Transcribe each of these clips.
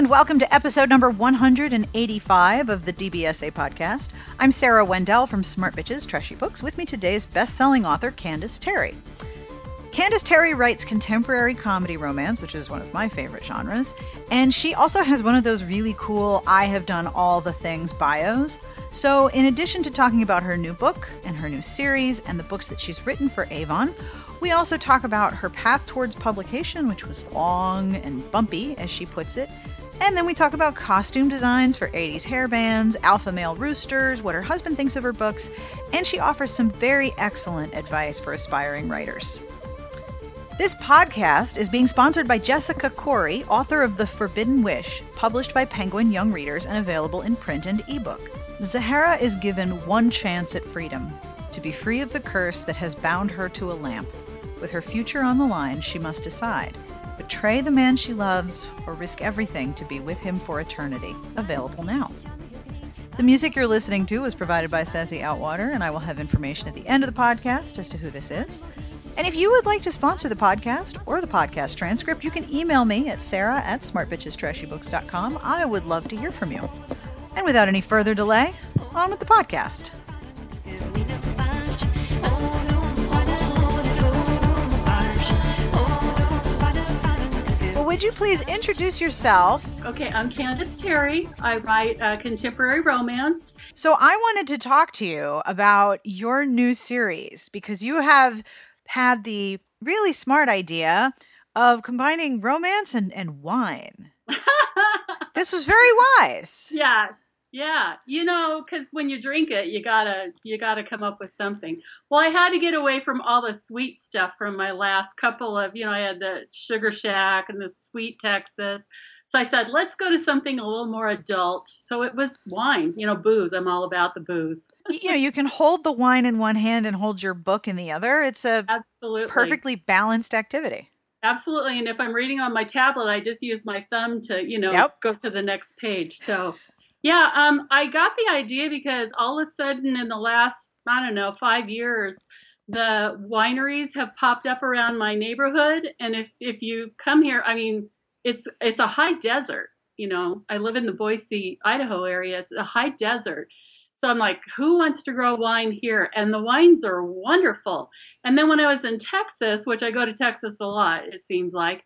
and welcome to episode number 185 of the DBSA podcast. I'm Sarah Wendell from Smart Bitches Trashy Books. With me today is best-selling author Candis Terry. Candis Terry writes contemporary comedy romance, which is one of my favorite genres, and she also has one of those really cool I have done all the things bios. So, in addition to talking about her new book and her new series and the books that she's written for Avon, we also talk about her path towards publication, which was long and bumpy, as she puts it. And then we talk about costume designs for 80s hairbands, alpha male roosters, what her husband thinks of her books, and she offers some very excellent advice for aspiring writers. This podcast is being sponsored by Jessica Khoury, author of The Forbidden Wish, published by Penguin Young Readers and available in print and ebook. Zahara is given one chance at freedom to be free of the curse that has bound her to a lamp. With her future on the line, she must decide betray the man she loves or risk everything to be with him for eternity. Available now. The music you're listening to was provided by Sassy Outwater, and I will have information at the end of the podcast as to who this is. And if you would like to sponsor the podcast or the podcast transcript, you can email me at sarah at smartbitchestrashybooks.com. I would love to hear from you. And without any further delay, on with the podcast. Well, would you please introduce yourself? Okay, I'm Candis Terry. I write uh, contemporary romance. So, I wanted to talk to you about your new series because you have had the really smart idea of combining romance and, and wine. this was very wise. Yeah, yeah. You know, because when you drink it, you gotta you gotta come up with something. Well, I had to get away from all the sweet stuff from my last couple of. You know, I had the Sugar Shack and the Sweet Texas. So I said, let's go to something a little more adult. So it was wine, you know, booze. I'm all about the booze. you know, you can hold the wine in one hand and hold your book in the other. It's a Absolutely. perfectly balanced activity. Absolutely. And if I'm reading on my tablet, I just use my thumb to, you know, Yep. go to the next page. So, yeah, um, I got the idea because all of a sudden in the last, I don't know, five years, the wineries have popped up around my neighborhood. And if, if you come here, I mean, it's it's a high desert. You know, I live in the Boise, Idaho area. It's a high desert. So I'm like, who wants to grow wine here? And the wines are wonderful. And then when I was in Texas, which I go to Texas a lot, it seems like,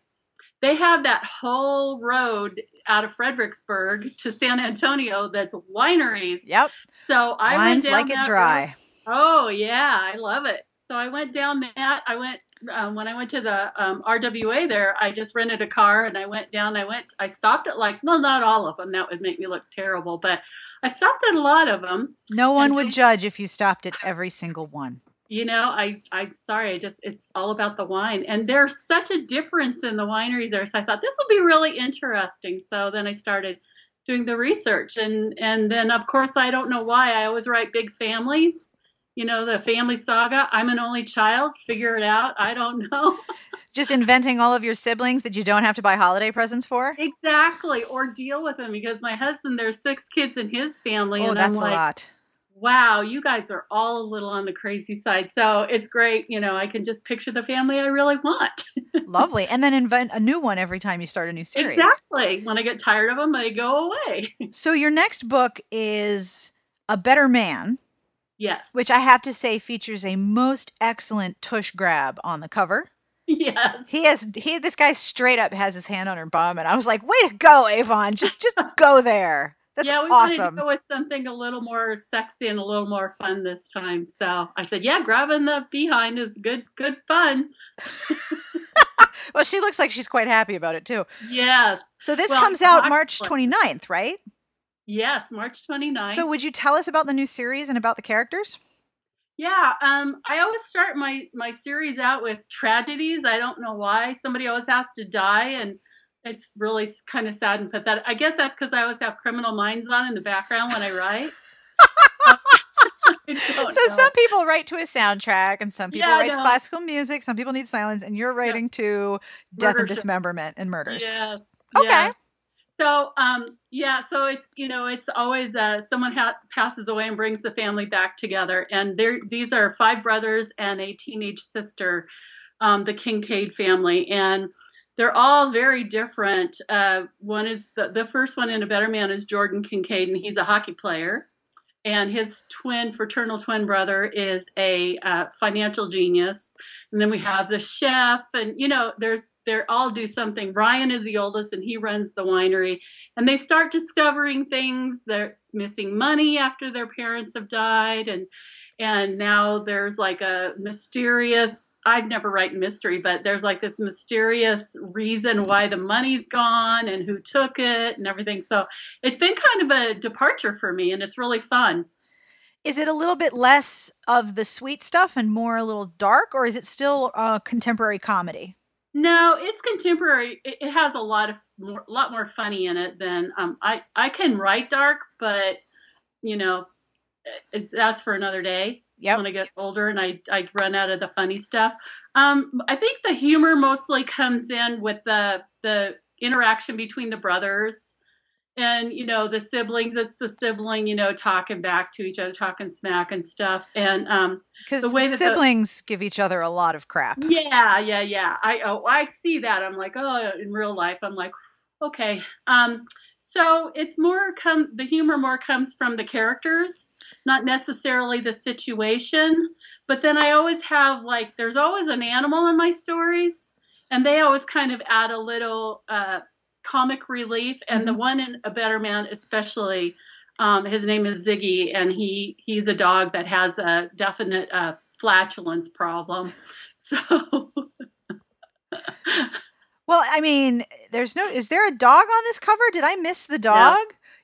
they have that whole road out of Fredericksburg to San Antonio that's wineries. Yep. So I went Wines down like it dry. road. Oh yeah, I love it. So I went down that. I went um, when I went to the um, RWA there. I just rented a car and I went down. I went. I stopped at like well, not all of them. That would make me look terrible, but I stopped at a lot of them. No one would judge if you stopped at every single one. You know, I I'm sorry. I just it's all about the wine, and there's such a difference in the wineries there. So I thought this will be really interesting. So then I started doing the research, and and then of course I don't know why I always write big families. You know, the family saga. I'm an only child. Figure it out. I don't know Just inventing all of your siblings that you don't have to buy holiday presents for. exactly or deal with them because my husband there's six kids in his family, Oh, and that's I'm a lot. Wow, you guys are all a little on the crazy side. So it's great. You know, I can just picture the family I really want. Lovely. And then invent a new one every time you start a new series. Exactly. When I get tired of them, they go away. So your next book is A Better Man, yes. which I have to say features a most excellent tush grab on the cover. yes. He has he this guy straight up has his hand on her bum and I was like, "Way to go, Avon. Just just go there." That's yeah, we wanted to go with something a little more sexy and a little more fun this time. So I said, yeah, grabbing the behind is good, good fun. well, she looks like she's quite happy about it too. Yes. So this Well, comes out March- March 29th, right? Yes, March 29th. So would you tell us about the new series and about the characters? Yeah, um, I always start my my series out with tragedies. I don't know why. Somebody always has to die, and it's really kind of sad and pathetic. I guess that's because I always have Criminal Minds on in the background when I write. So know. some people write to a soundtrack and some people Yeah, write to classical music, some people need silence and you're writing to death Murder and shows. dismemberment and murders. Yes. Okay. yes. So, um, yeah, so it's you know it's always uh, someone ha- passes away and brings the family back together, and there these are five brothers and a teenage sister, um, the Kincaid family, and they're all very different. Uh, one is the, the first one in A Better Man is Jordan Kincaid, and he's a hockey player. And his twin, fraternal twin brother, is a uh, financial genius. And then we have the chef, and you know, there's they all do something. Ryan is the oldest, and he runs the winery. And they start discovering things. They're missing money after their parents have died, and and now there's like a mysterious i've never written mystery but there's like this mysterious reason why the money's gone and who took it and everything. So it's been kind of a departure for me and it's really fun. Is it a little bit less of the sweet stuff and more a little dark or is it still a contemporary comedy? No it's contemporary. It, has a lot of more, lot more funny in it than um, i i can write dark but you know that's for another day. Yeah. When I get older and I, I run out of the funny stuff. Um, I think the humor mostly comes in with the the interaction between the brothers and you know the siblings it's the sibling you know talking back to each other talking smack and stuff and um because the way that siblings the, give each other a lot of crap yeah yeah yeah i oh i see that i'm like oh in real life i'm like okay um so it's more come the humor more comes from the characters not necessarily the situation. But then I always have like, there's always an animal in my stories, and they always kind of add a little uh, comic relief. And mm-hmm. the one in A Better Man, especially, um, his name is Ziggy, and he he's a dog that has a definite uh, flatulence problem. So. well, I mean, there's no. Is there a dog on this cover? Did I miss the dog?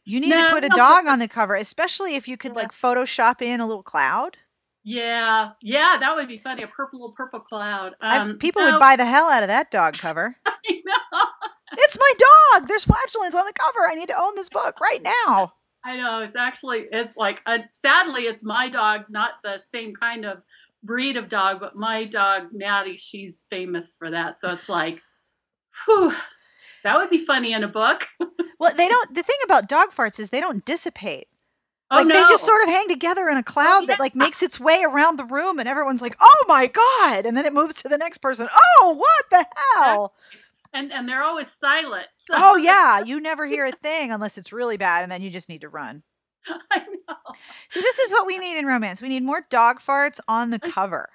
You need no, to put a no, dog on the cover, especially if you could yeah. like Photoshop in a little cloud. Yeah, yeah, that would be funny. A purple, little purple cloud. Um, I, people no. would buy the hell out of that dog cover. I know. it's my dog. There's flatulence on the cover. I need to own this book right now. I know. It's actually, it's like, uh, sadly, it's my dog, not the same kind of breed of dog, but my dog, Natty, she's famous for that. So it's like, whew, that would be funny in a book. well, they don't. The thing about dog farts is they don't dissipate. Oh, like no. they just sort of hang together in a cloud oh, yeah. that like makes its way around the room, and everyone's like, "Oh my god!" And then it moves to the next person. Oh, what the hell? And and they're always silent. So. Oh yeah, you never hear a thing unless it's really bad, and then you just need to run. I know. See, this is what we need in romance. We need more dog farts on the cover.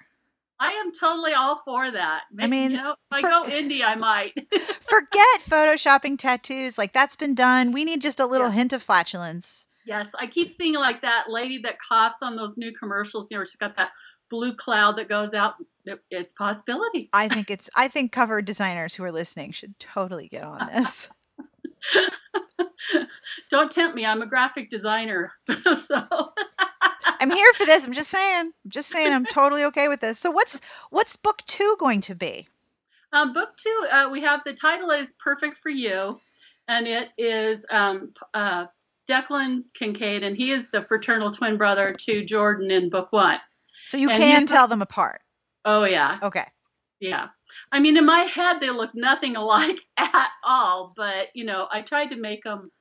I am totally all for that. Maybe, I mean, you know, if I go indie, I might. forget photoshopping tattoos. Like that's been done. We need just a little yeah. hint of flatulence. Yes, I keep seeing like that lady that coughs on those new commercials. You know, she's got that blue cloud that goes out. It's possibility. I think it's. I think cover designers who are listening should totally get on this. Don't tempt me. I'm a graphic designer, so. I'm here for this. I'm just saying. I'm just saying. I'm totally okay with this. So what's what's book two going to be? Um, book two, uh, we have the title is "Perfect for You," and it is um, uh, Declan Kincaid, and he is the fraternal twin brother to Jordan in book one. So you and can tell them apart. Oh yeah. Okay. Yeah. I mean, in my head, they look nothing alike at all, but you know, I tried to make them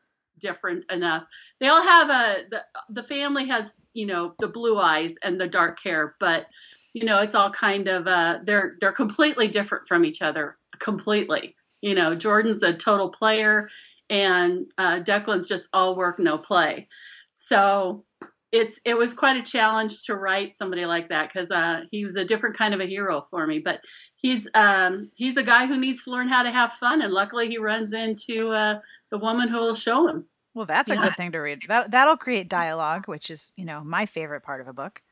different enough. They all have a the, the family has you know the blue eyes and the dark hair, but you know it's all kind of uh they're they're completely different from each other completely. You know, Jordan's a total player, and uh, Declan's just all work no play. So it's it was quite a challenge to write somebody like that because uh, he was a different kind of a hero for me. But he's um, he's a guy who needs to learn how to have fun, and luckily he runs into uh, the woman who will show him. Well, that's yeah. a good thing to read. That that'll create dialogue, which is you know my favorite part of a book.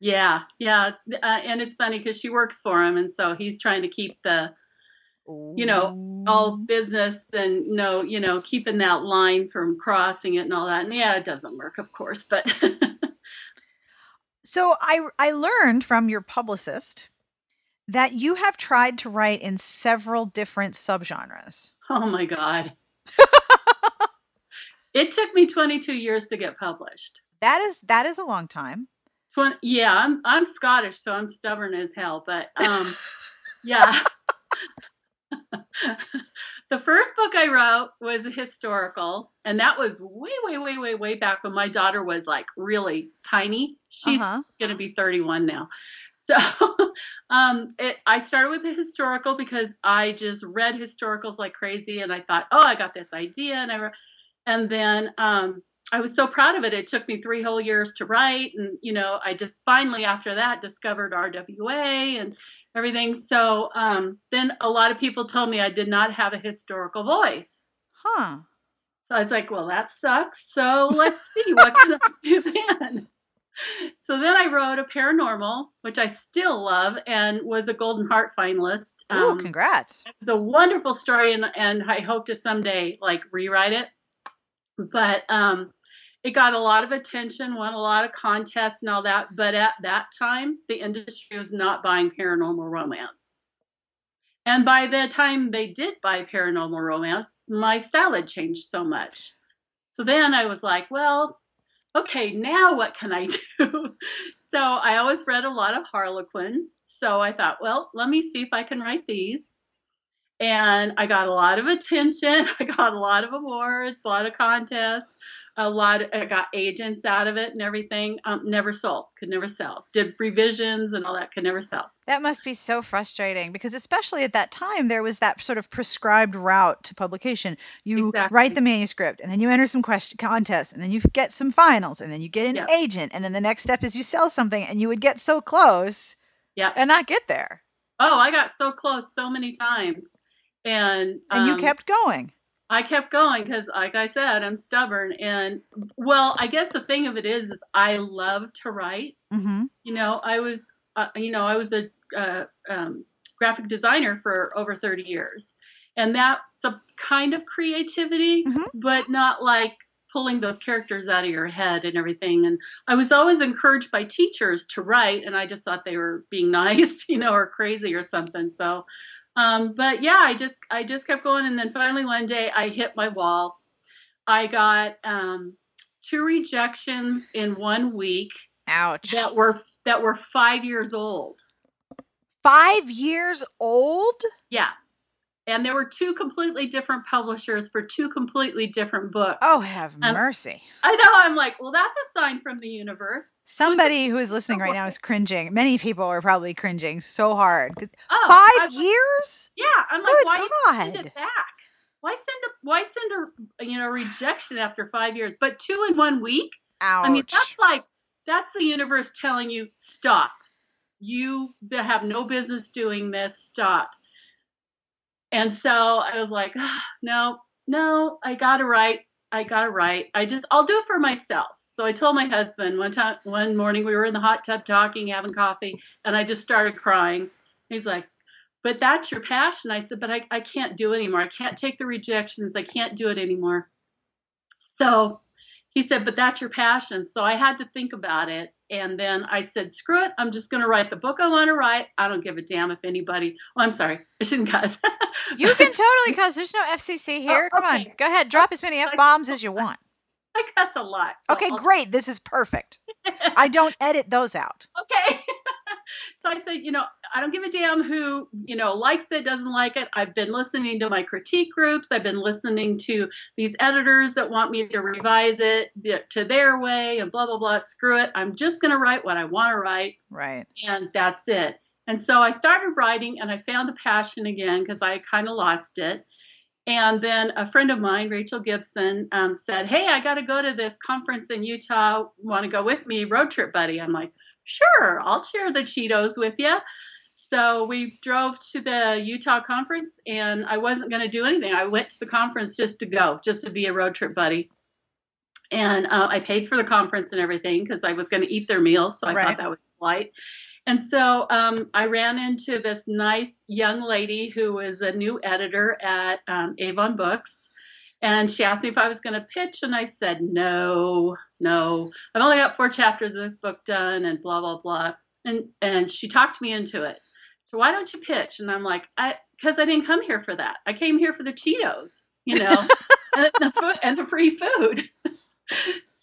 Yeah, yeah, uh, and it's funny because she works for him, and so he's trying to keep the, you know, all business and no, you know, keeping that line from crossing it and all that. And yeah, it doesn't work, of course, but. so I I learned from your publicist that you have tried to write in several different subgenres. Oh my god. It took me 22 years to get published. That is that is a long time. 20, yeah, I'm I'm Scottish, so I'm stubborn as hell, but um yeah. the first book I wrote was historical, and that was way, way, way, way, way back when my daughter was like really tiny. She's uh-huh. going to be 31 now. So um, it, I started with the historical because I just read historicals like crazy, and I thought, oh, I got this idea, and I, and then um, I was so proud of it. It took me three whole years to write, and you know, I just finally after that discovered RWA and everything. So um, then a lot of people told me I did not have a historical voice. Huh. So I was like, well, that sucks. So let's see what can I do then. So then I wrote a paranormal, which I still love, and was a Golden Heart finalist. Oh, um, congrats! It's a wonderful story, and and I hope to someday like rewrite it. But um, it got a lot of attention, won a lot of contests and all that. But at that time, the industry was not buying paranormal romance. And by the time they did buy paranormal romance, my style had changed so much. So then I was like, well, okay, now what can I do? so I always read a lot of Harlequin. So I thought, well, let me see if I can write these. And I got a lot of attention. I got a lot of awards, a lot of contests a lot of, I got agents out of it and everything. Um, never sold, could never sell. Did revisions and all that, could never sell. That must be so frustrating because especially at that time there was that sort of prescribed route to publication. You exactly. write the manuscript and then you enter some question contests and then you get some finals and then you get an yep. agent and then the next step is you sell something and you would get so close yeah and not get there. Oh, I got so close so many times. And and you um, kept going. I kept going because, like I said, I'm stubborn. And well, I guess the thing of it is, is I love to write. Mm-hmm. You know, I was, uh, you know, I was a uh, um, graphic designer for over 30 years, and that's a kind of creativity, mm-hmm. but not like pulling those characters out of your head and everything. And I was always encouraged by teachers to write, and I just thought they were being nice, you know, or crazy or something. So um, but yeah, I just I just kept going, and then finally one day I hit my wall. I got um, two rejections in one week. Ouch! That were that were five years old. Five years old? Yeah, and there were two completely different publishers for two completely different books. Oh, have and mercy. I know. I'm like, well, that's a sign from the universe. Somebody who is listening right now is cringing. Many people are probably cringing so hard. Oh, Five years? Yeah. I'm like, Good why God. send it back? Why send a why send a you know rejection after five years? But two in one week? Ouch. I mean, that's like that's the universe telling you stop. You have no business doing this. Stop. And so I was like, no, no, I gotta write. I gotta write. I just, I'll do it for myself. So I told my husband one time, one morning we were in the hot tub talking, having coffee, and I just started crying. He's like, but that's your passion. I said, but I, I can't do it anymore. I can't take the rejections. I can't do it anymore. So he said, but that's your passion. So I had to think about it. And then I said, screw it. I'm just going to write the book I want to write. I don't give a damn if anybody. Oh, I'm sorry. I shouldn't cuss. you can totally cuss. There's no FCC here. Oh, Come on. Go ahead. Drop as many F bombs as you want. I cuss a lot. So okay, I'll... great. This is perfect. I don't edit those out. Okay. so I said, you know, I don't give a damn who, you know, likes it, doesn't like it. I've been listening to my critique groups. I've been listening to these editors that want me to revise it to their way and blah, blah, blah. Screw it. I'm just going to write what I want to write. Right. And that's it. And so I started writing and I found the passion again because I kind of lost it. And then a friend of mine, Rachel Gibson, um, said, Hey, I got to go to this conference in Utah. Want to go with me? Road trip, buddy. I'm like, Sure, I'll share the Cheetos with you. So we drove to the Utah conference, and I wasn't going to do anything. I went to the conference just to go, just to be a road trip buddy. And uh, I paid for the conference and everything because I was going to eat their meals. So I right. thought that was polite. And so um, I ran into this nice young lady who was a new editor at um, Avon Books. And she asked me if I was going to pitch, and I said, no, no. I've only got four chapters of the book done, and blah, blah, blah. And, and she talked me into it so why don't you pitch? And I'm like, I because I didn't come here for that. I came here for the Cheetos, you know, and the food and the free food.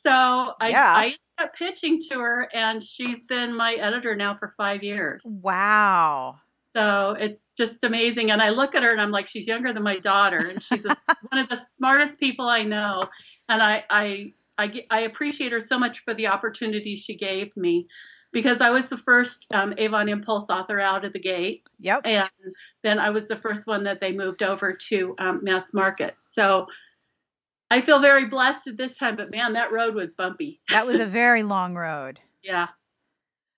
so I, yeah. I ended up pitching to her, and she's been my editor now for five years. Wow. So it's just amazing. And I look at her and I'm like, she's younger than my daughter, and she's a, one of the smartest people I know. And I, I, I, I appreciate her so much for the opportunity she gave me because I was the first um, Avon Impulse author out of the gate. Yep. And then I was the first one that they moved over to um, mass market. So I feel very blessed at this time, but man, that road was bumpy. That was a very long road. Yeah.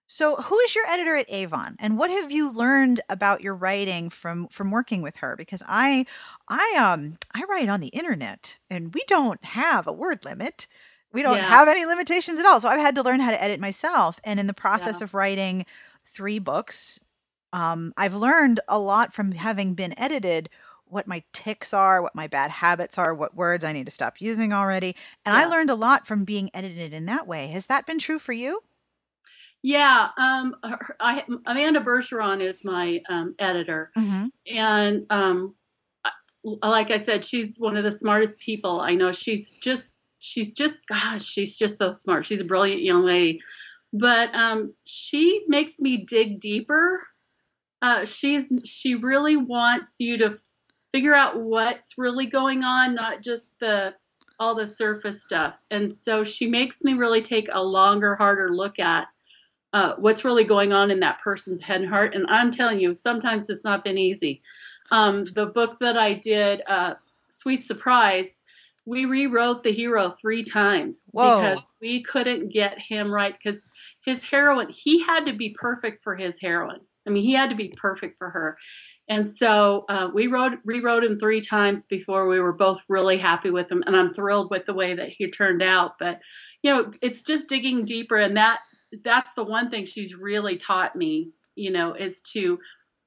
So, who is your editor at Avon, and what have you learned about your writing from from working with her? Because I, I um, I write on the internet, and we don't have a word limit. We don't Yeah. have any limitations at all. So I've had to learn how to edit myself, and in the process Yeah. of writing three books, um, I've learned a lot from having been edited. What my ticks are, what my bad habits are, what words I need to stop using already. And I learned a lot from being edited in that way. Has that been true for you? Yeah. Um, her- I, Amanda Bergeron is my um, editor. Mm-hmm. and um I- like i said she's one of the smartest people i know she's just she's just gosh she's just so smart she's a brilliant young lady but um she makes me dig deeper uh she's she really wants you to f- figure out what's really going on not just the all the surface stuff and so she makes me really take a longer harder look at uh, what's really going on in that person's head and heart. And I'm telling you, sometimes it's not been easy. Um, the book that I did, uh, Sweet Surprise, we rewrote the hero three times Whoa. because we couldn't get him right. Because his heroine, he had to be perfect for his heroine. I mean, he had to be perfect for her. And so uh, we wrote, rewrote him three times before we were both really happy with him. And I'm thrilled with the way that he turned out. But, you know, it's just digging deeper. And that that's the one thing she's really taught me, you know, is to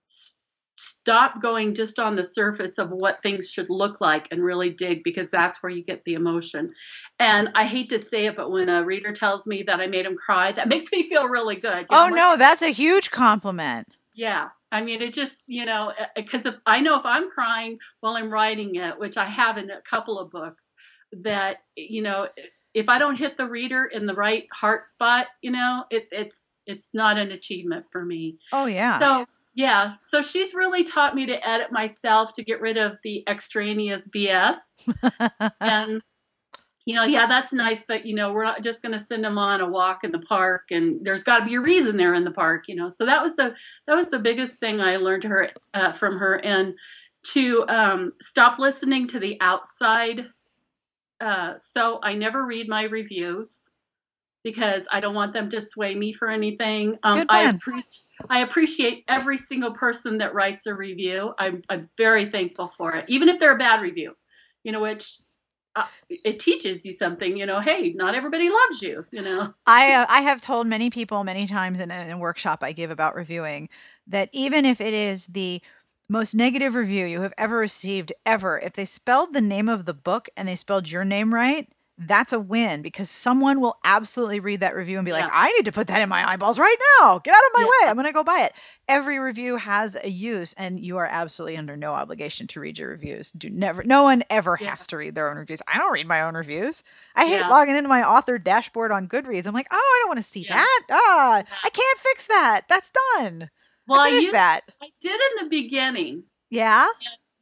s- stop going just on the surface of what things should look like and really dig because that's where you get the emotion. And I hate to say it, but when a reader tells me that I made him cry, that makes me feel really good. You Oh like, no, that's a huge compliment. yeah. I mean, it just, you know, uh, uh, because if I know if I'm crying while I'm writing it, which I have in a couple of books, that, you know, if I don't hit the reader in the right heart spot, you know, it's, it's, it's not an achievement for me. Oh yeah. So, yeah. So she's really taught me to edit myself to get rid of the extraneous BS and you know yeah that's nice but you know we're not just going to send them on a walk in the park and there's got to be a reason they're in the park you know so that was the that was the biggest thing i learned her uh, from her and to um, stop listening to the outside uh, so i never read my reviews because i don't want them to sway me for anything um, Good I, appreciate I appreciate every single person that writes a review. I'm, I'm very thankful for it, even if they're a bad review, you know, which uh, it teaches you something, you know, hey, not everybody loves you, you know. I uh, I have told many people many times in a, in a workshop I give about reviewing that even if it is the most negative review you have ever received ever, if they spelled the name of the book and they spelled your name right, that's a win because someone will absolutely read that review and be like, I need to put that in my eyeballs right now. Get out of my Yeah. way. I'm going to go buy it. Every review has a use, and you are absolutely under no obligation to read your reviews. Do never, no one ever Yeah. has to read their own reviews. I don't read my own reviews. I hate Yeah. logging into my author dashboard on Goodreads. I'm like, oh, I don't want to see Yeah. that. Ah, I can't fix that. That's done. Well, I I used, that. I did in the beginning. Yeah.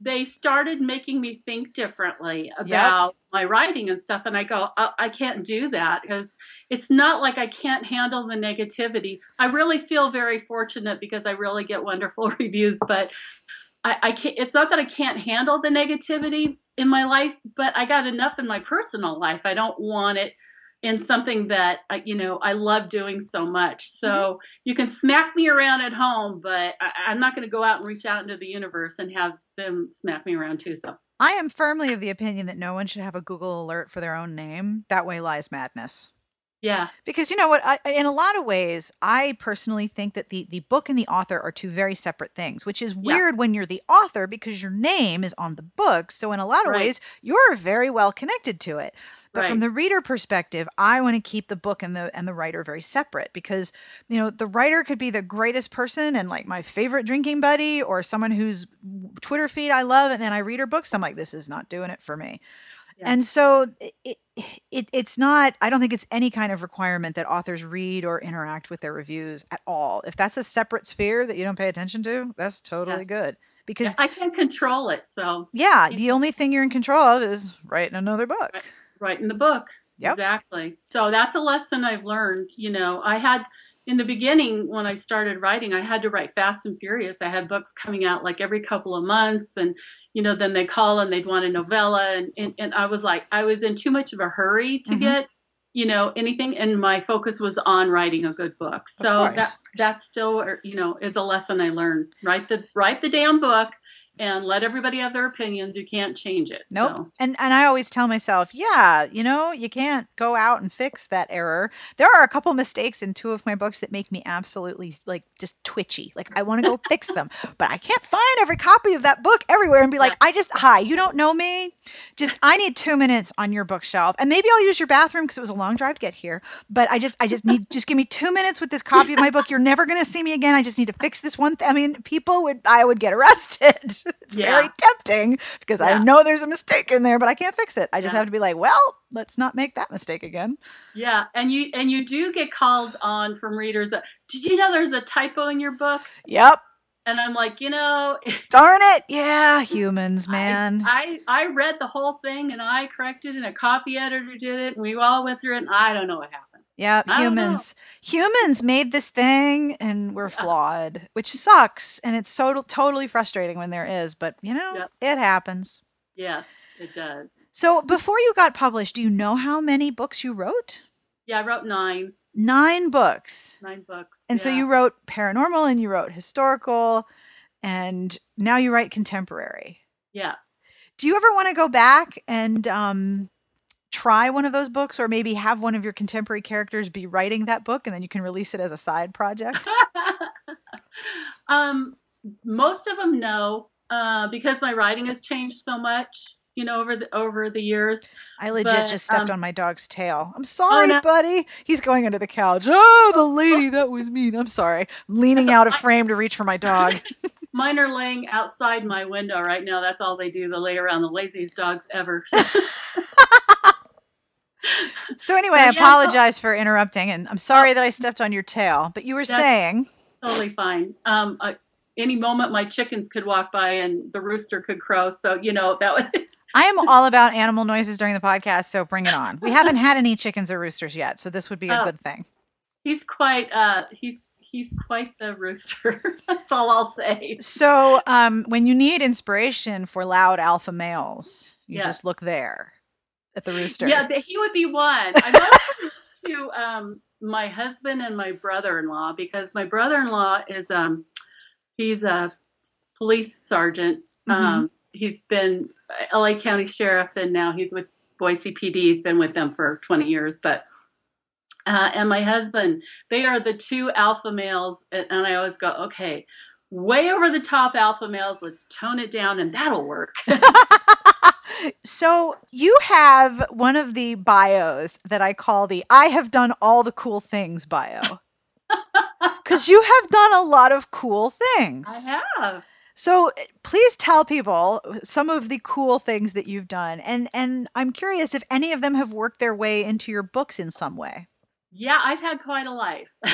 They started making me think differently about my writing and stuff, and I go, I, I can't do that because it's not like I can't handle the negativity. I really feel very fortunate because I really get wonderful reviews, but I, I can't. It's not that I can't handle the negativity in my life, but I got enough in my personal life. I don't want it in something that I, you know I love doing so much. So mm-hmm. you can smack me around at home, but I, I'm not going to go out and reach out into the universe and have them smack me around too. So I am firmly of the opinion that no one should have a Google alert for their own name. That way lies madness. yeah, Because you know what, I, in a lot of ways, I personally think that the the book and the author are two very separate things, which is Yeah. weird when you're the author because your name is on the book. So in a lot of Right. ways, you're very well connected to it. But from the reader perspective, I want to keep the book and the and the writer very separate because you know the writer could be the greatest person and like my favorite drinking buddy or someone whose Twitter feed I love, and then I read her books, and I'm like, this is not doing it for me. Yeah. And so it, it it's not I don't think it's any kind of requirement that authors read or interact with their reviews at all. If that's a separate sphere that you don't pay attention to, that's totally good. Because Yeah, I can't control it. So yeah, Yeah. the only thing you're in control of is writing another book. Right. Write in the book. Yep. Exactly. So that's a lesson I've learned. You know, I had in the beginning when I started writing, I had to write fast and furious. I had books coming out like every couple of months, and you know, then they call and they'd want a novella, and and, and I was like, I was in too much of a hurry to Mhm. get you know anything, and my focus was on writing a good book. So that that still you know is a lesson I learned. Write the write the damn book. And let everybody have their opinions. You can't change it. Nope. So. And and I always tell myself, yeah, you know, you can't go out and fix that error. There are a couple mistakes in two of my books that make me absolutely like just twitchy. Like I want to go fix them, but I can't find every copy of that book everywhere and be like, I just hi, you don't know me. Just I need 2 minutes on your bookshelf. And maybe I'll use your bathroom because it was a long drive to get here, but I just I just need just give me 2 minutes with this copy of my book. You're never going to see me again. I just need to fix this one th- I mean, people would I would get arrested. it's Yeah. very tempting because I know there's a mistake in there, but I can't fix it. I just Yeah. have to be like, well, let's not make that mistake again. Yeah, and you and you do get called on from readers. That, Did you know there's a typo in your book? Yep. And I'm like, you know, Darn it. Yeah, humans, man. I, I I read the whole thing and I corrected and a copy editor did it and we all went through it and I don't know what happened. Yeah, I humans. Humans made this thing and we're Yeah. flawed, which sucks. And it's so totally frustrating when there is, but you know, Yep. it happens. Yes, it does. So before you got published, do you know how many books you wrote? Yeah, I wrote nine Nine books. nine books. And so you wrote paranormal and you wrote historical and now you write contemporary. yeah. Do you ever want to go back and um, try one of those books or maybe have one of your contemporary characters be writing that book and then you can release it as a side project? um, most of them no, uh, because my writing has changed so much, you know, over the over the years. I legit But, just stepped um, on my dog's tail. I'm sorry, no. buddy. He's going under the couch. Oh, the lady, that was mean. I'm sorry. I'm leaning That's out of I- frame to reach for my dog. Mine are laying outside my window right now. That's all they do. They lay around the laziest dogs ever. So anyway, So, I yeah, no- apologize for interrupting and I'm sorry that I stepped on your tail. But you were That's- saying totally fine. Um, I, any moment my chickens could walk by and the rooster could crow. So you know that would. I am all about animal noises during the podcast, so bring it on. We haven't had any chickens or roosters yet, so this would be a Oh. good thing. he's quite. Uh, he's he's quite the rooster. That's all I'll say. So, um, when you need inspiration for loud alpha males, you Yes. just look there at the rooster. Yeah, he would be one. I love to um, my husband and my brother-in-law because my brother-in-law is um, he's a police sergeant. Um, he's been LA County Sheriff, and now he's with Boise PD. He's been with them for 20 years, but. Uh, and my husband, they are the two alpha males, and, and I always go, okay, way over the top alpha males. Let's tone it down, and that'll work. so you have one of the bios that I call the I have done all the cool things bio. Because you have done a lot of cool things. I have. So please tell people some of the cool things that you've done. And and I'm curious if any of them have worked their way into your books in some way. Yeah, I've had quite a life.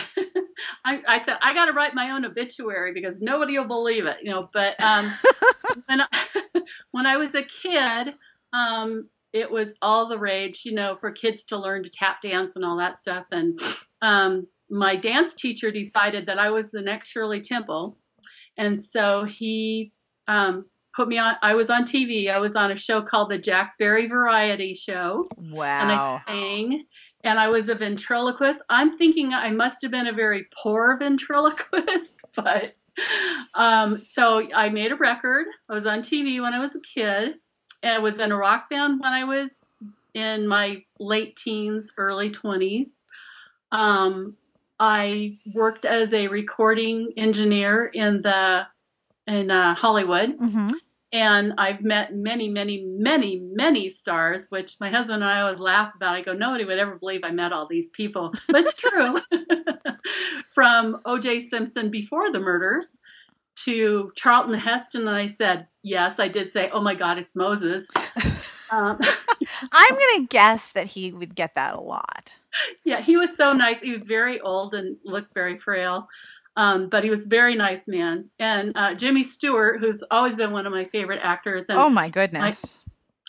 I, I said I got to write my own obituary because nobody will believe it, you know. But um, when I, when I was a kid, um, it was all the rage, you know, for kids to learn to tap dance and all that stuff. And um, my dance teacher decided that I was the next Shirley Temple, and so he um, put me on. I was on TV. I was on a show called the Jack Berry Variety Show and I sang and I was a ventriloquist. I'm thinking I must have been a very poor ventriloquist, but um, so I made a record. I was on TV when I was a kid, and I was in a rock band when I was in my late teens, early 20s. Um, I worked as a recording engineer in the in uh, Hollywood hmm and I've met many, many, many, many stars, which my husband and I always laugh about. I go, nobody would ever believe I met all these people, but it's true. From O.J. Simpson before the murders to Charlton Heston, and I said, yes, I did say, oh my God, it's Moses. Um, I'm gonna guess that he would get that a lot. yeah, he was so nice. He was very old and looked very frail. Um, but he was a very nice man. And uh, Jimmy Stewart, who's always been one of my favorite actors, and oh my goodness.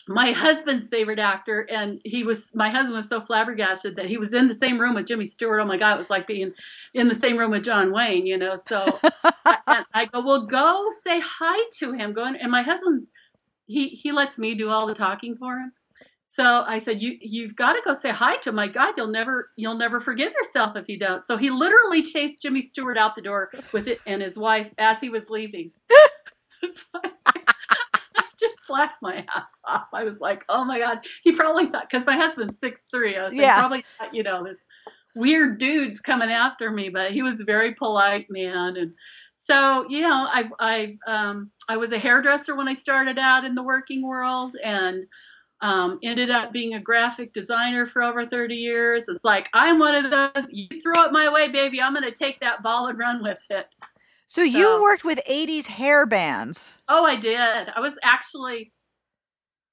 my husband's favorite actor, and he was my husband was so flabbergasted that he was in the same room with Jimmy Stewart. Oh my God, it was like being in the same room with John Wayne, you know. So I, I, go, well, go say hi to him. Go in, and my husband's he he lets me do all the talking for him. So I said, you you've got to go say hi to. My God, you'll never you'll never forgive yourself if you don't. So he literally chased Jimmy Stewart out the door with it and his wife as he was leaving. I just laughed my ass off. I was like, oh my God. He probably thought, because my husband's six three. I was yeah. probably thought, you know, this weird dude's coming after me, but he was a very polite man. And so, you know, I, I, um, I was a hairdresser when I started out in the working world and um, ended up being a graphic designer for over 30 years. It's like, I'm one of those, you throw it my way, baby. I'm going to take that ball and run with it. So, so you worked with 80s hair bands. Oh, I did. I was actually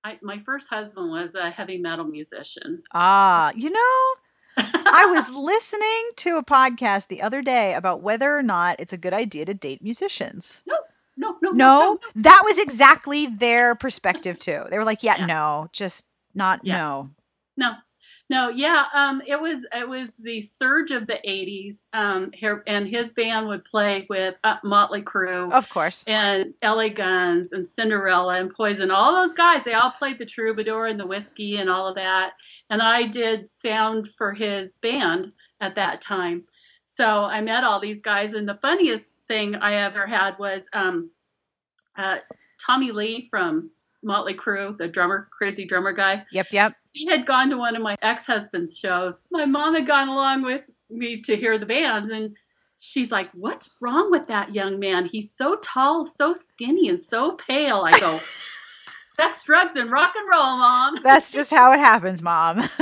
I, my first husband was a heavy metal musician. Ah, you know, I was listening to a podcast the other day about whether or not it's a good idea to date musicians. No, no, no, no. That was exactly their perspective too. They were like, yeah, no, just not yeah. no. No, no, yeah, um, it was it was the surge of the '80s. Um, here, and his band would play with uh, Motley Crue, of course, and L.A. Guns and Cinderella and Poison. All those guys, they all played the troubadour and the whiskey and all of that. And I did sound for his band at that time. So I met all these guys, and the funniest thing I ever had was um, uh, Tommy Lee from Motley Crue, the drummer, crazy drummer guy. Yep, yep. He had gone to one of my ex husband's shows. My mom had gone along with me to hear the bands, and she's like, What's wrong with that young man? He's so tall, so skinny, and so pale. I go, Sex, drugs, and rock and roll, mom. That's just how it happens, mom.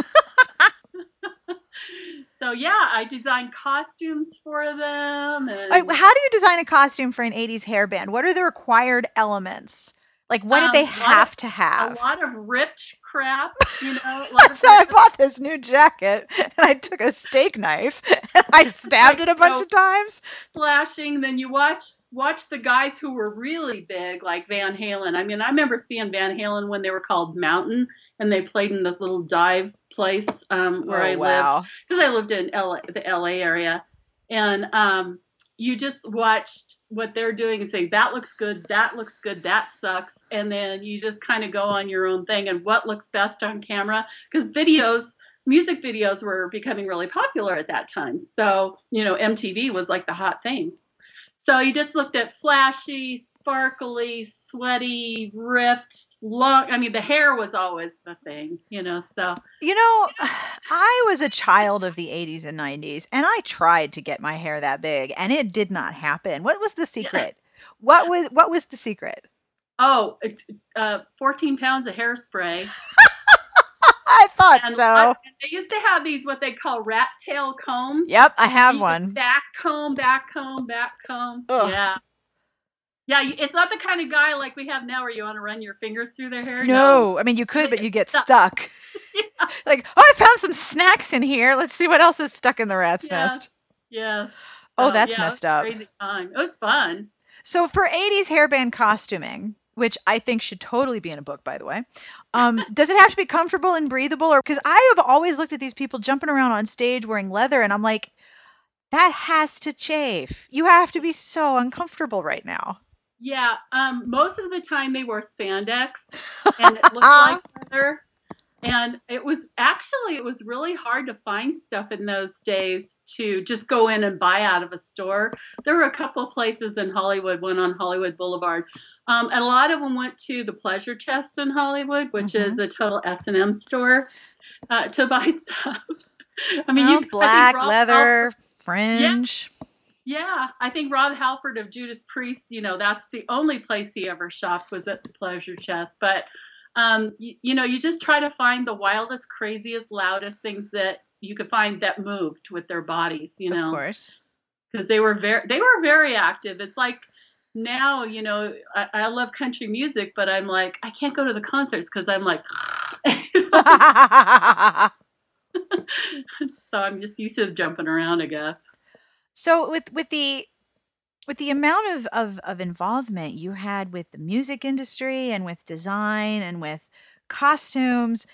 so yeah, I designed costumes for them. And... How do you design a costume for an '80s hair band? What are the required elements? Like, what um, did they have of, to have? A lot of ripped crap, you know. so I bought this new jacket, and I took a steak knife and I stabbed like, it a bunch know, of times. Slashing. Then you watch watch the guys who were really big, like Van Halen. I mean, I remember seeing Van Halen when they were called Mountain, and they played in this little dive place um, where oh, I wow. lived because I lived in LA, the LA area, and um, you just watched what they're doing and say that looks good that looks good that sucks. And then you just kind of go on your own thing and what looks best on camera because videos music videos were becoming really popular at that time. So you know mtv was like the hot thing so you just looked at flashy, sparkly, sweaty, ripped, long. I mean, the hair was always the thing, you know. So you know, I was a child of the '80s and '90s, and I tried to get my hair that big, and it did not happen. What was the secret? What was what was the secret? Oh, uh, 14 pounds of hairspray. I thought and so. they used to have these what they call rat tail combs. Yep, I have one. Back comb, back comb, back comb. Ugh. Yeah. Yeah, it's not the kind of guy like we have now where you want to run your fingers through their hair. No, no. I mean you could, but you get stuck. stuck. yeah. Like, oh, I found some snacks in here. Let's see what else is stuck in the rat's yes. nest. Yes. Oh, that's yeah, messed up. Crazy time. It was fun. So for 80s hairband costuming, which I think should totally be in a book, by the way. Um, does it have to be comfortable and breathable? Or because I have always looked at these people jumping around on stage wearing leather, and I'm like, that has to chafe. You have to be so uncomfortable right now. Yeah, um, most of the time they wore spandex, and it looked like leather. And it was actually it was really hard to find stuff in those days to just go in and buy out of a store. There were a couple of places in Hollywood, one on Hollywood Boulevard, um, and a lot of them went to the Pleasure Chest in Hollywood, which mm-hmm. is a total S and M store, uh, to buy stuff. I mean, oh, you black leather Halford, fringe. Yeah. Yeah, I think Rob Halford of Judas Priest, you know, that's the only place he ever shopped was at the Pleasure Chest. But um, you, you know, you just try to find the wildest, craziest, loudest things that you could find that moved with their bodies. You know, of course, because they were very they were very active. It's like now, you know, I, I love country music, but I'm like I can't go to the concerts because I'm like. so I'm just used to jumping around, I guess. So with with the with the amount of, of, of involvement you had with the music industry and with design and with costumes.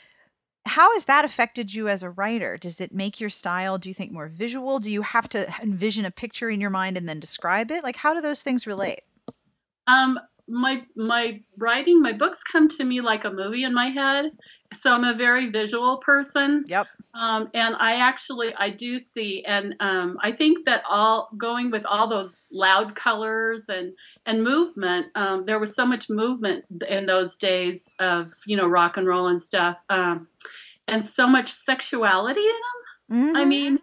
How has that affected you as a writer? Does it make your style, do you think, more visual? Do you have to envision a picture in your mind and then describe it? Like, how do those things relate? Um, my my writing, my books come to me like a movie in my head. So I'm a very visual person. Yep. Um, and I actually I do see, and um, I think that all going with all those loud colors and and movement, um, there was so much movement in those days of you know rock and roll and stuff, um, and so much sexuality in them. Mm-hmm. I mean,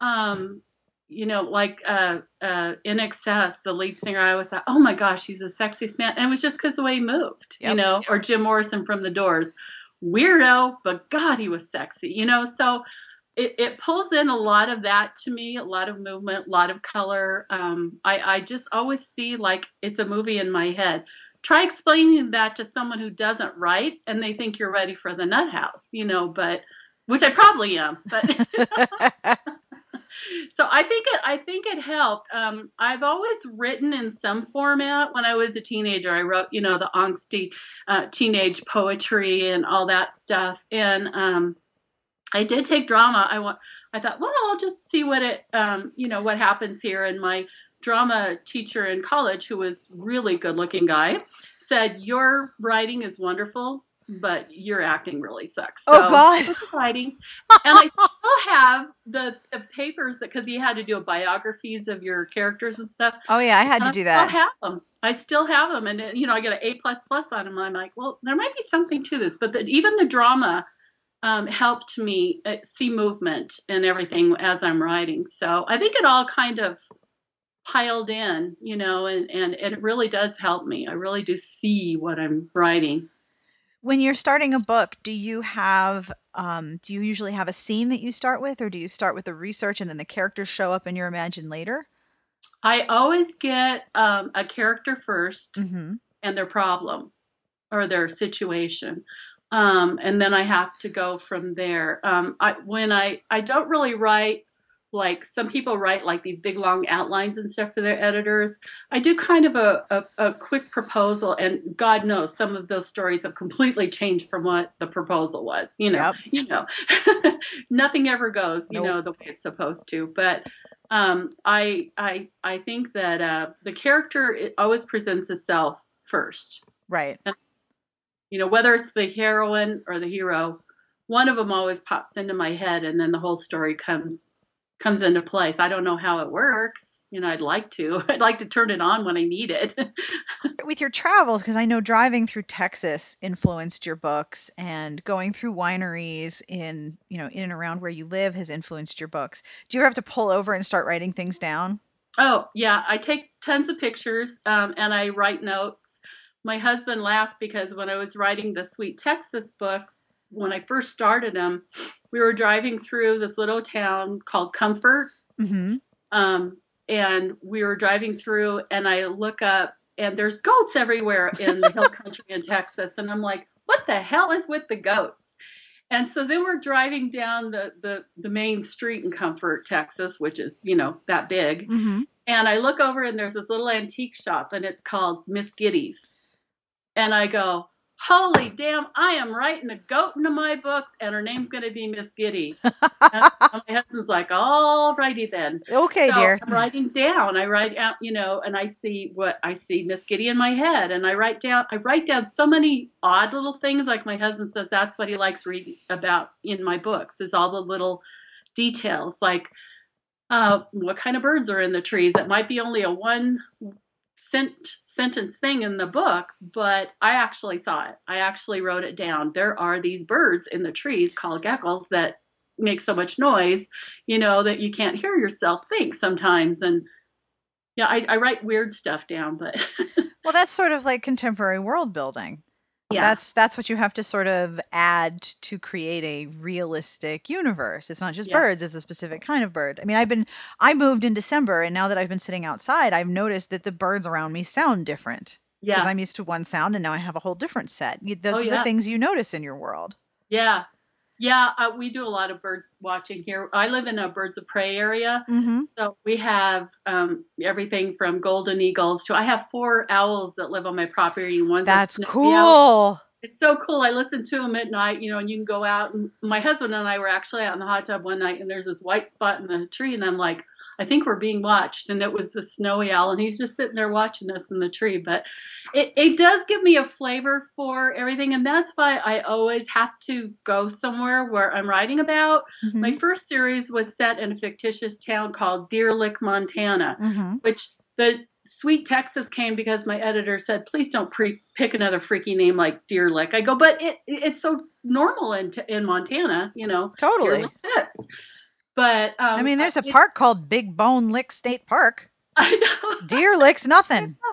um, you know, like uh, uh, INXS, the lead singer, I was like, oh my gosh, he's the sexiest man. And it was just because the way he moved, Yep. you know, or Jim Morrison from The Doors. Weirdo, but God, he was sexy, you know? So it, it pulls in a lot of that to me, a lot of movement, a lot of color. Um, I, I just always see like it's a movie in my head. Try explaining that to someone who doesn't write and they think you're ready for the nut house, you know, but which I probably am, but so I think it I think it helped. Um, I've always written in some format. When I was a teenager, I wrote you know the angsty uh, teenage poetry and all that stuff. And um, I did take drama. I want. I thought, well, I'll just see what it um, you know what happens here. And my drama teacher in college, who was really good looking guy, said your writing is wonderful. But your acting really sucks. So Oh, God. stick with the writing, and I still have the, the papers because he had to do biographies of your characters and stuff. oh yeah, I had to And do I that. still have them. I still have them, and you know I get an A plus plus on them. I'm like, well, there might be something to this, but the, even the drama um, helped me uh, see movement and everything as I'm writing. So I think it all kind of piled in, you know, and and it really does help me. I really do see what I'm writing. When you're starting a book, do you have um, do you usually have a scene that you start with, or do you start with the research and then the characters show up in your imagine later? I always get um, a character 1st Mm-hmm. and their problem or their situation. Um, and then I have to go from there. Um, I, when I, I don't really write like some people write like these big long outlines and stuff for their editors. I do kind of a, a, a quick proposal, and God knows some of those stories have completely changed from what the proposal was. You know, Yep. you know, nothing ever goes, you Nope. know, the way it's supposed to. But um, I I I think that uh, the character it always presents itself first. Right. You know, whether it's the heroine or the hero, one of them always pops into my head, and then the whole story comes comes into place. I don't know how it works. You know, I'd like to. I'd like to turn it on when I need it. With your travels, because I know driving through Texas influenced your books, and going through wineries in you know in and around where you live has influenced your books. Do you ever have to pull over and start writing things down? Oh, yeah. I take tons of pictures um, and I write notes. My husband laughed because when I was writing the Sweet Texas books, when I first started them, we were driving through this little town called Comfort. Mm-hmm. Um, and we were driving through, and I look up, and there's goats everywhere in the hill country in Texas. And I'm like, what the hell is with the goats? And so then we're driving down the, the, the main street in Comfort, Texas, which is, you know, that big. Mm-hmm. And I look over and there's this little antique shop and it's called Miss Giddy's. And I go, Holy damn, I am writing a goat into my books and her name's going to be Miss Giddy. my husband's like, All righty then. Okay, so dear. I'm writing down. I write out, you know, and I see what I see Miss Giddy in my head. And I write down, I write down so many odd little things. Like my husband says, that's what he likes reading about in my books is all the little details. Like, uh, what kind of birds are in the trees. It might be only a one sent, sentence thing in the book, but I actually saw it. I actually wrote it down. There are these birds in the trees called grackles that make so much noise, you know, that you can't hear yourself think sometimes. And yeah, I, I write weird stuff down, but Well, that's sort of like contemporary world building. Yeah, That's that's what you have to sort of add to create a realistic universe. It's not just Yeah. birds, it's a specific kind of bird. I mean, I've been I moved in December and now that I've been sitting outside, I've noticed that the birds around me sound different. Because yeah, I'm used to one sound and now I have a whole different set. Those Oh, are the things you notice in your world. yeah. Yeah, uh, we do a lot of bird watching here. I live in a birds of prey area, Mm-hmm. So we have um, everything from golden eagles to I have four owls that live on my property. and One's That's owl. cool. It's so cool. I listen to them at night, you know, and you can go out. And my husband and I were actually out in the hot tub one night, and there's this white spot in the tree, and I'm like, I think we're being watched. And it was the snowy owl, and he's just sitting there watching us in the tree. But it, it does give me a flavor for everything, and that's why I always have to go somewhere where I'm writing about. Mhm. My first series was set in a fictitious town called Deer Lick, Montana Mhm. which the Sweet Texas came because my editor said, "Please don't pre- pick another freaky name like Deer Lick." I go, but it it's so normal in in Montana, you know. Deer Totally. Lick fits. But um, I mean, there's a park called Big Bone Lick State Park. I know. Deer licks nothing.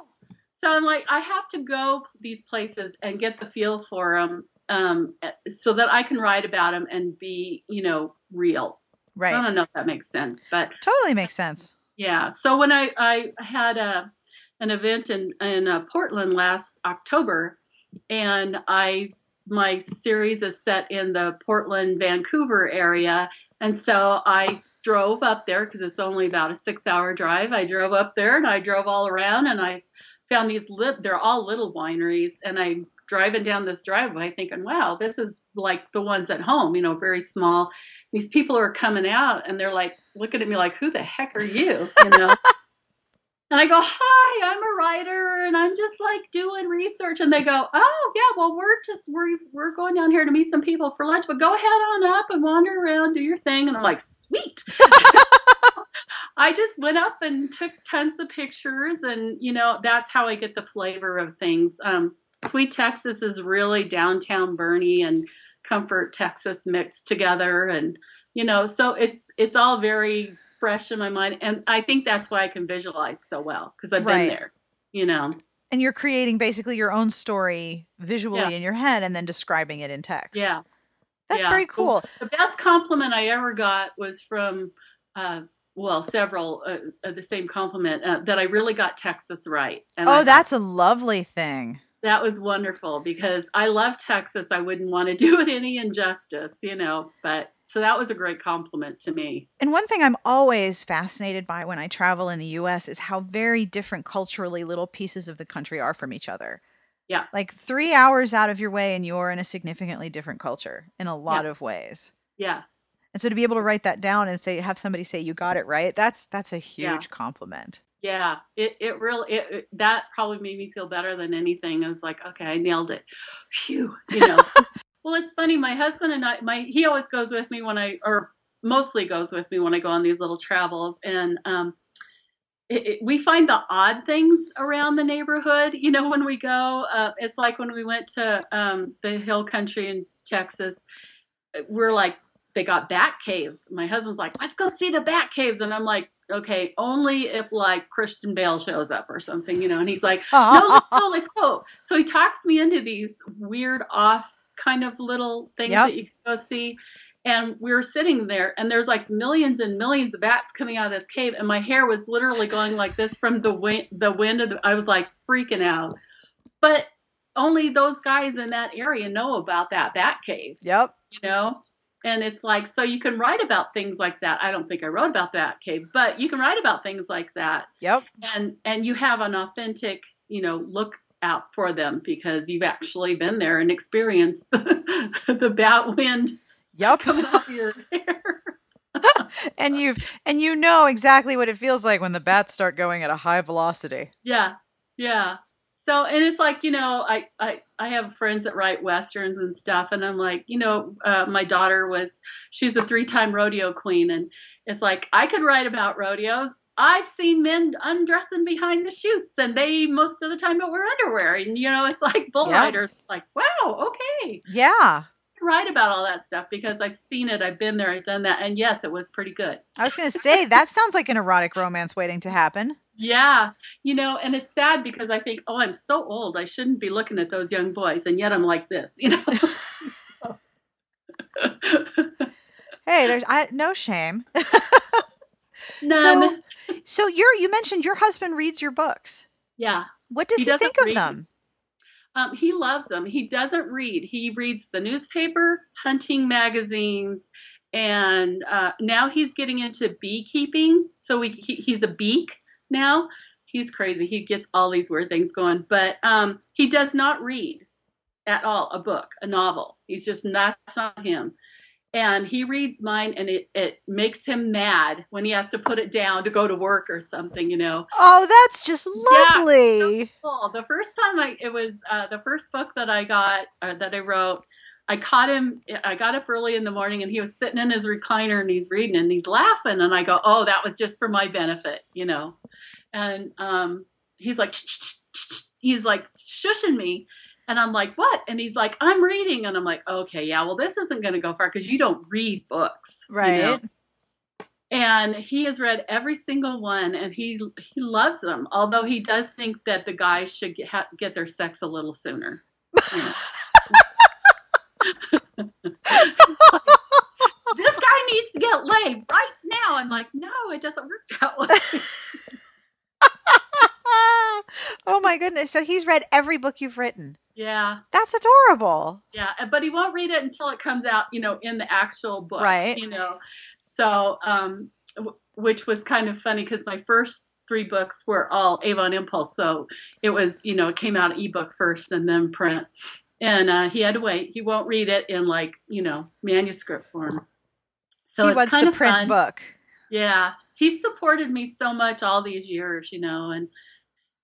So I'm like, I have to go these places and get the feel for them, um, so that I can write about them and be, you know, real. Right. I don't know if that makes sense, but Totally makes sense. Yeah. So when I I had a an event in in uh, Portland last October, and I my series is set in the Portland Vancouver area, and so I drove up there because it's only about a six hour drive. I drove up there and I drove all around and I found these lit. They're all little wineries, and I'm driving down this driveway thinking, wow, this is like the ones at home, you know, very small. These people are coming out and they're like looking at me like, who the heck are you? You know? and I go, hi, I'm a writer and I'm just like doing research. And they go, oh yeah, well we're just we're we're going down here to meet some people for lunch, but go ahead on up and wander around, do your thing. And I'm like, sweet. I just went up and took tons of pictures, and you know that's how I get the flavor of things. Um, Sweet Texas is really downtown Boerne and Comfort Texas mixed together, and you know, so it's it's all very fresh in my mind, and I think that's why I can visualize so well because I've Right. been there. You know, And you're creating basically your own story visually Yeah. in your head and then describing it in text. yeah. That's yeah. very cool. The best compliment I ever got was from, uh, well, several uh, uh, the same compliment uh, that I really got Texas right. And I Oh, thought, that's a lovely thing. That was wonderful because I love Texas. I wouldn't want to do it any injustice, you know. But so that was a great compliment to me. And one thing I'm always fascinated by when I travel in the US is how very different culturally little pieces of the country are from each other. Yeah. Like three hours out of your way, and you're in a significantly different culture in a lot of ways. Yeah, And so to be able to write that down and say, have somebody say you got it right, that's that's a huge Yeah. compliment. Yeah. It it really it, it- that probably made me feel better than anything. I was like, okay, I nailed it. Phew, you know. well, it's funny. My husband and I, my he always goes with me when I or mostly goes with me when I go on these little travels, and um, it, it, we find the odd things around the neighborhood. You know, when we go, uh, it's like when we went to um, the hill country in Texas. We're like, they got bat caves. My husband's like, let's go see the bat caves, and I'm like, okay, only if like Christian Bale shows up or something, you know. And he's like, no, let's go, let's go. So he talks me into these weird off kind of little things Yep. that you can go see. And we were sitting there, and there's like millions and millions of bats coming out of this cave, and my hair was literally going like this from the wind. The wind of the, I was like freaking out. But only those guys in that area know about that bat cave, Yep. you know. And it's like so you can write about things like that. I don't think I wrote about that cave, but you can write about things like that Yep. and and you have an authentic you know look out for them because you've actually been there and experienced the bat wind Yep. coming off your hair and you've and you know exactly what it feels like when the bats start going at a high velocity. yeah yeah so and it's like you know I, I i have friends that write westerns and stuff and i'm like you know uh, my daughter was she's a three-time rodeo queen and it's like i could write about rodeos I've seen men undressing behind the chutes, and they most of the time don't wear underwear. And you know, it's like bull riders. Like, wow, okay, Yeah. Write about all that stuff because I've seen it, I've been there, I've done that, and yes, it was pretty good. I was going to say that sounds like an erotic romance waiting to happen. Yeah, you know, and it's sad because I think, oh, I'm so old, I shouldn't be looking at those young boys, and yet I'm like this, you know. Hey, there's I, no shame. None. So you're you mentioned your husband reads your books. yeah. What does He he, think of read. them? Um, he loves them. He doesn't read. He reads the newspaper, hunting magazines, and uh, now he's getting into beekeeping. So we, he, he's a beak now. He's crazy. He gets all these weird things going, but um, he does not read. at all a book, a novel. He's just that's not him. And he reads mine, and it it makes him mad when he has to put it down to go to work or something. You know. Oh, that's just lovely. Yeah, so cool. The first time I it was uh, the first book that I got uh, that I wrote. I caught him. I got up early in the morning, and he was sitting in his recliner, and he's reading, and he's laughing, and I go, "Oh, that was just for my benefit," you know. And um, he's like, he's like shushing me, and I'm like, what? And he's like, I'm reading. And I'm like, okay, yeah, well, this isn't going to go far because you don't read books. Right. You know? And he has read every single one and he he loves them, although he does think that the guys should get, ha- get their sex a little sooner. You know? this guy needs to get laid right now. I'm like, no, it doesn't work that way. oh my goodness. So he's read every book you've written. Yeah. That's adorable. Yeah, but he won't read it until it comes out, you know, in the actual book. Right. You know, so, um, w- which was kind of funny because my first three books were all Avon Impulse. So it was, you know, it came out ebook first and then print. And uh, he had to wait. He won't read it in like, you know, manuscript form. So he it's kind the of print fun. book. Yeah. He supported me so much all these years, you know, and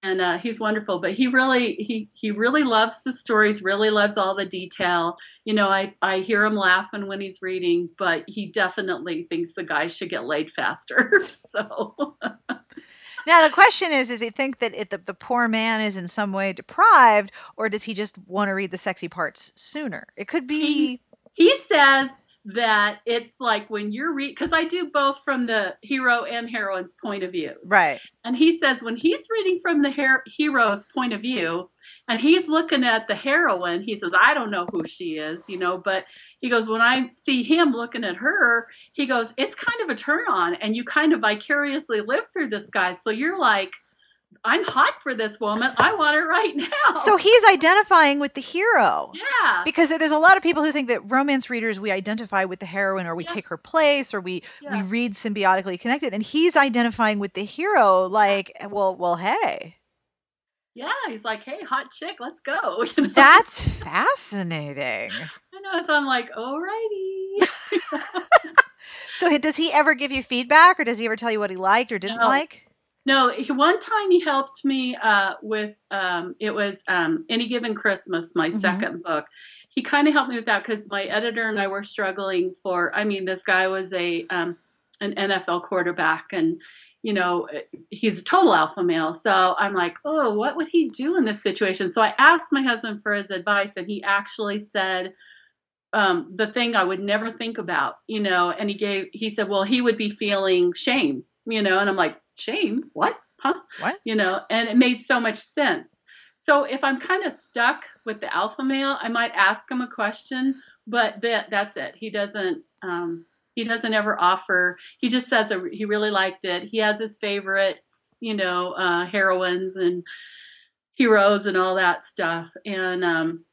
and uh, he's wonderful. But he really he he really loves the stories, really loves all the detail. You know, I I hear him laughing when he's reading, but he definitely thinks the guy should get laid faster. so Now the question is: Does he think that it, the, the poor man is in some way deprived, or does he just want to read the sexy parts sooner? It could be. he he says that it's like when you're read because I do both from the hero and heroine's point of views. right. And he says when he's reading from the her- hero's point of view and he's looking at the heroine, he says, I don't know who she is, you know, but he goes, when I see him looking at her, he goes, it's kind of a turn on and you kind of vicariously live through this guy. So you're like, I'm hot for this woman. I want her right now. So he's identifying with the hero. yeah. Because there's a lot of people who think that romance readers we identify with the heroine or we Yeah. take her place or we we read symbiotically connected and he's identifying with the hero like well well hey Yeah. He's like, hey, hot chick, let's go. You know? that's fascinating I know. So I'm like, alrighty. so does he ever give you feedback or does he ever tell you what he liked or didn't No. like No, he, one time he helped me uh, with um, it was um, Any Given Christmas, my Mhm. second book. He kind of helped me with that because my editor and I were struggling for. I mean, this guy was a um, an NFL quarterback, and you know he's a total alpha male. So I'm like, oh, what would he do in this situation? So I asked my husband for his advice, and he actually said. Um, the thing I would never think about, you know, and he gave, he said, well, he would be feeling shame, you know, and I'm like, shame? What? Huh? What? You know, and it made so much sense. So if I'm kind of stuck with the alpha male, I might ask him a question, but that that's it. He doesn't um, he doesn't ever offer. He just says that he really liked it. He has his favorites, you know, uh, heroines and heroes and all that stuff, and um,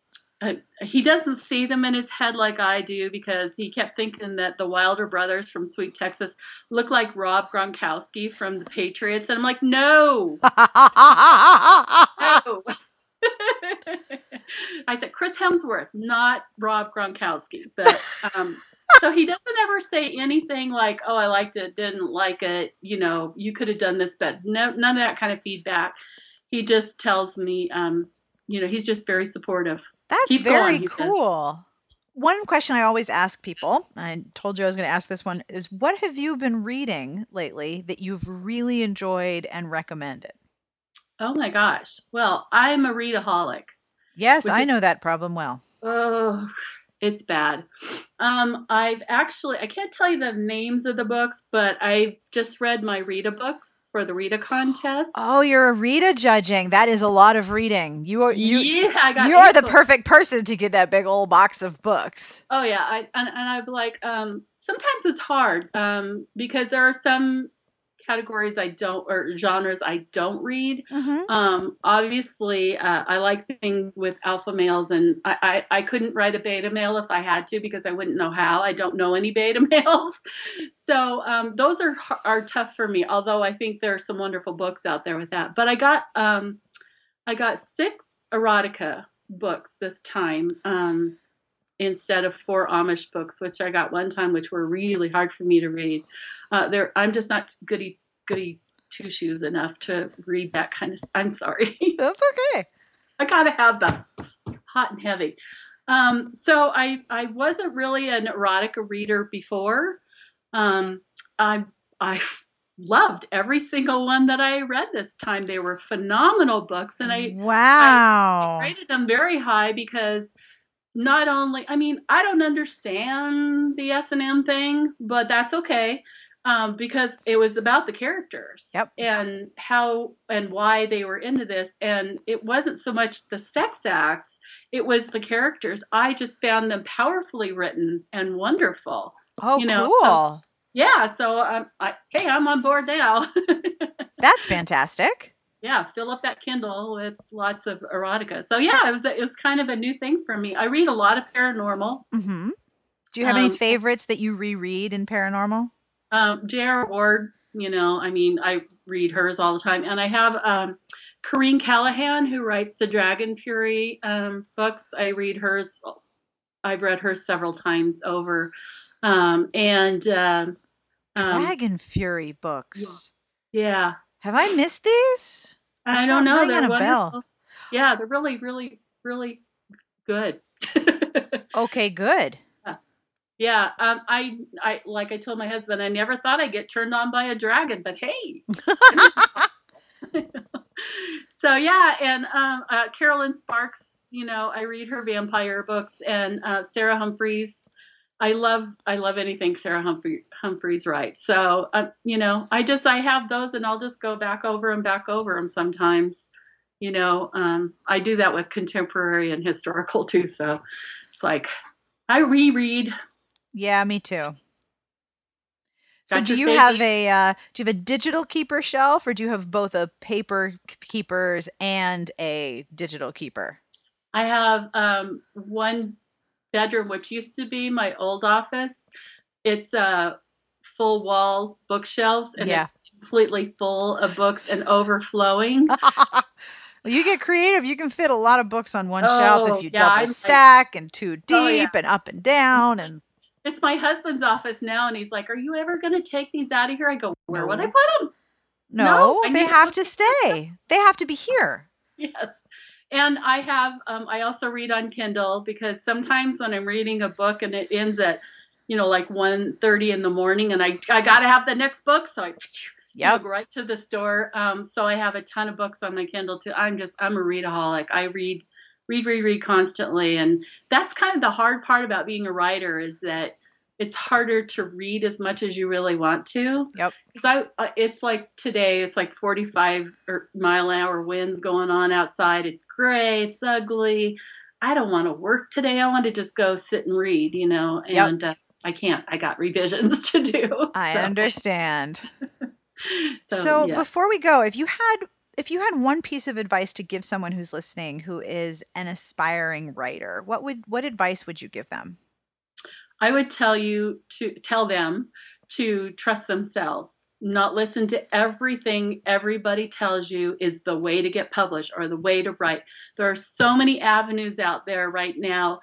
uh, he doesn't see them in his head like I do because he kept thinking that the Wilder brothers from Sweet Texas look like Rob Gronkowski from the Patriots, and I'm like, no, no. I said Chris Hemsworth, not Rob Gronkowski. But um, so he doesn't ever say anything like, "Oh, I liked it, didn't like it." You know, you could have done this, but no, none of that kind of feedback. He just tells me, um, you know, he's just very supportive. That's Keep very going, says. cool. One question I always ask people, I told you I was going to ask this one, is what have you been reading lately that you've really enjoyed and recommended? Oh my gosh! Well, I'm a readaholic. Yes, I is- know that problem well. Oh, it's bad. Um, I've actually I can't tell you the names of the books, but I just read my Rita books for the Rita contest. Oh, you're a Rita judging. That is a lot of reading. You are you yeah, I got you are the books. perfect person to get that big old box of books. Oh yeah, I and, and I've like um sometimes it's hard um because there are some categories I don't or genres I don't read. Mm-hmm. Um, obviously, uh, I like things with alpha males, and I, I, I couldn't write a beta male if I had to because I wouldn't know how. I don't know any beta males, so um, those are are tough for me. Although I think there are some wonderful books out there with that. But I got um, I got six erotica books this time um, instead of four Amish books, which I got one time, which were really hard for me to read. Uh, there, I'm just not goody goody two shoes enough to read that kind of. I'm sorry. That's okay. I gotta have the hot and heavy. Um, so I I wasn't really an erotica reader before. Um, I I loved every single one that I read this time. They were phenomenal books, and I wow I rated them very high because not only I mean I don't understand the S and M thing, but that's okay um, because it was about the characters Yep. and how and why they were into this, and it wasn't so much the sex acts; it was the characters. I just found them powerfully written and wonderful. oh you know, cool so- Yeah, so um, I, hey, I'm on board now. that's fantastic yeah, fill up that Kindle with lots of erotica. So yeah, it was it was kind of a new thing for me. I read a lot of paranormal. hmm do you have Um, any favorites that you reread in paranormal Um, J.R. Ward, you know, I mean, I read hers all the time, and I have um, Coreene Callahan who writes the Dragon Fury um, books. I read hers. I've read hers several times over, um, and um, um, dragon fury books yeah, have i missed these I don't know. They're a bell. wonderful. Yeah, they're really, really, really good. okay good Yeah, um, I, I, like I told my husband, I never thought I'd get turned on by a dragon, but hey. so yeah, and um, uh, Kerrelyn Sparks, you know, I read her vampire books, and uh, Sara Humphreys. I love, I love anything Sara Humphrey, Humphreys writes. So, uh, you know, I just, I have those, and I'll just go back over and back over them sometimes. You know, um, I do that with contemporary and historical too. So, it's like I reread yeah me too so Got do you have a uh, do you have a digital keeper shelf or do you have both a paper keepers and a digital keeper I have um, one bedroom, which used to be my old office. It's a full wall bookshelves, and Yeah. it's completely full of books and overflowing. well, you get creative. You can fit a lot of books on one shelf Oh, if you yeah, double I'm stack and two deep Oh, yeah. and up and down and It's my husband's office now, and he's like, "Are you ever going to take these out of here?" I go, "Where would I put them?" no, No, they have to stay. They have to be here. Yes. And I have, um, I also read on Kindle because sometimes when I'm reading a book and it ends at, you know, like 1.30 in the morning and I, I got to have the next book. So I Yep. go right to the store. Um, so I have a ton of books on my Kindle too. I'm just, I'm a readaholic. I read, read, read, read constantly. And that's kind of the hard part about being a writer is that it's harder to read as much as you really want to. Yep. Because I, it's like today, it's like 45 or mile an hour winds going on outside. It's gray, it's ugly. I don't want to work today. I want to just go sit and read, you know, Yep. and uh, I can't. I got revisions to do. I understand. So, So, yeah. before we go, if you had if you had one piece of advice to give someone who's listening who is an aspiring writer, what would what advice would you give them? I would tell you to tell them to trust themselves, not listen to everything everybody tells you is the way to get published or the way to write. There are so many avenues out there right now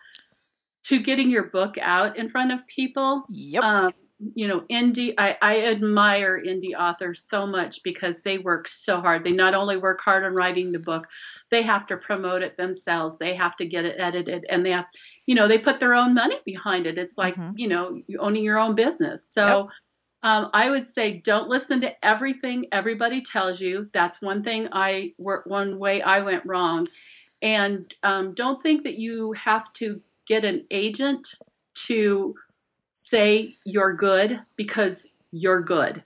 to getting your book out in front of people. Yep. Um, you know, indie, I, I admire indie authors so much because they work so hard. They not only work hard on writing the book, they have to promote it themselves. They have to get it edited and they have, you know, they put their own money behind it. It's like, Mhm. you know, owning your own business. So um, I would say don't listen to everything everybody tells you. That's one thing I, work one way I went wrong. And um, don't think that you have to get an agent to say you're good because you're good.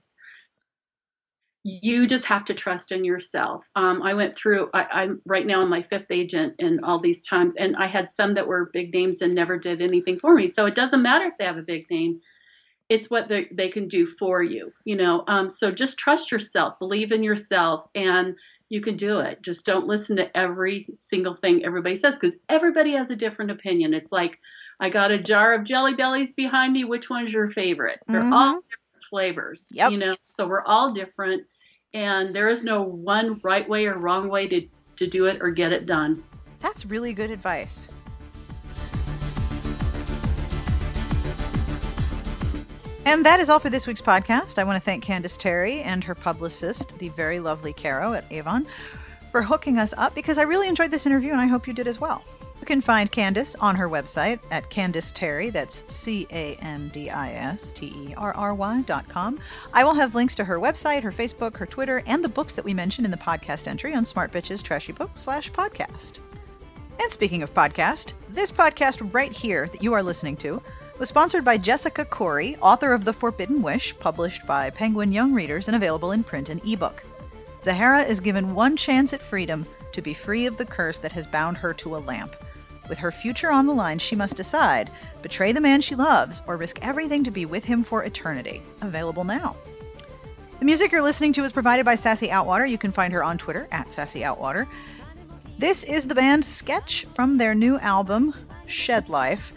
You just have to trust in yourself. Um, I went through, I, I'm right now on my fifth agent and all these times, and I had some that were big names and never did anything for me. So it doesn't matter if they have a big name, it's what they, they can do for you, you know. Um, so just trust yourself, believe in yourself, and you can do it. Just don't listen to every single thing everybody says because everybody has a different opinion. It's like, I got a jar of jelly bellies behind me. Which one's your favorite? They're mm-hmm. all different flavors. Yep. You know, so we're all different and there is no one right way or wrong way to, to do it or get it done. That's really good advice. And that is all for this week's podcast. I want to thank Candis Terry and her publicist, the very lovely Caro at Avon, for hooking us up because I really enjoyed this interview and I hope you did as well. You can find Candis on her website at Candis Terry, that's C A N D I S T E R R Y dot com. I will have links to her website, her Facebook, her Twitter, and the books that we mentioned in the podcast entry on Smart Bitches Trashy Books slash podcast. And speaking of podcast, this podcast right here that you are listening to was sponsored by Jessica Khoury, author of The Forbidden Wish, published by Penguin Young Readers and available in print and ebook. Zahra is given one chance at freedom to be free of the curse that has bound her to a lamp. With her future on the line, she must decide betray the man she loves or risk everything to be with him for eternity. Available now. The music you're listening to is provided by Sassy Outwater. You can find her on Twitter at Sassy Outwater. This is the band Sketch from their new album, Shed Life.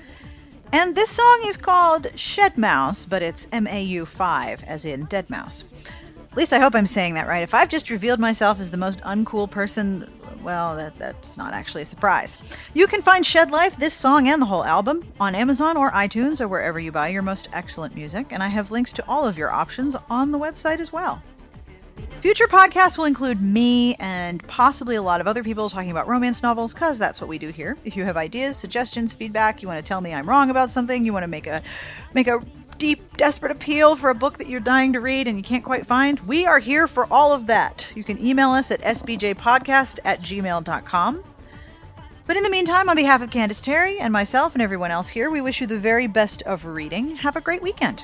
And this song is called Shed Mouse, but it's M A U 5, as in Deadmau5. At least I hope I'm saying that right. If I've just revealed myself as the most uncool person, well, that, that's not actually a surprise. You can find Shed Life, this song, and the whole album on Amazon or iTunes or wherever you buy your most excellent music, and I have links to all of your options on the website as well. Future podcasts will include me and possibly a lot of other people talking about romance novels because that's what we do here. If you have ideas, suggestions, feedback, you want to tell me I'm wrong about something, you want to make a make a deep, desperate appeal for a book that you're dying to read and you can't quite find, we are here for all of that. You can email us at sbjpodcast at gmail.com. But in the meantime, on behalf of Candis Terry and myself and everyone else here, we wish you the very best of reading. Have a great weekend.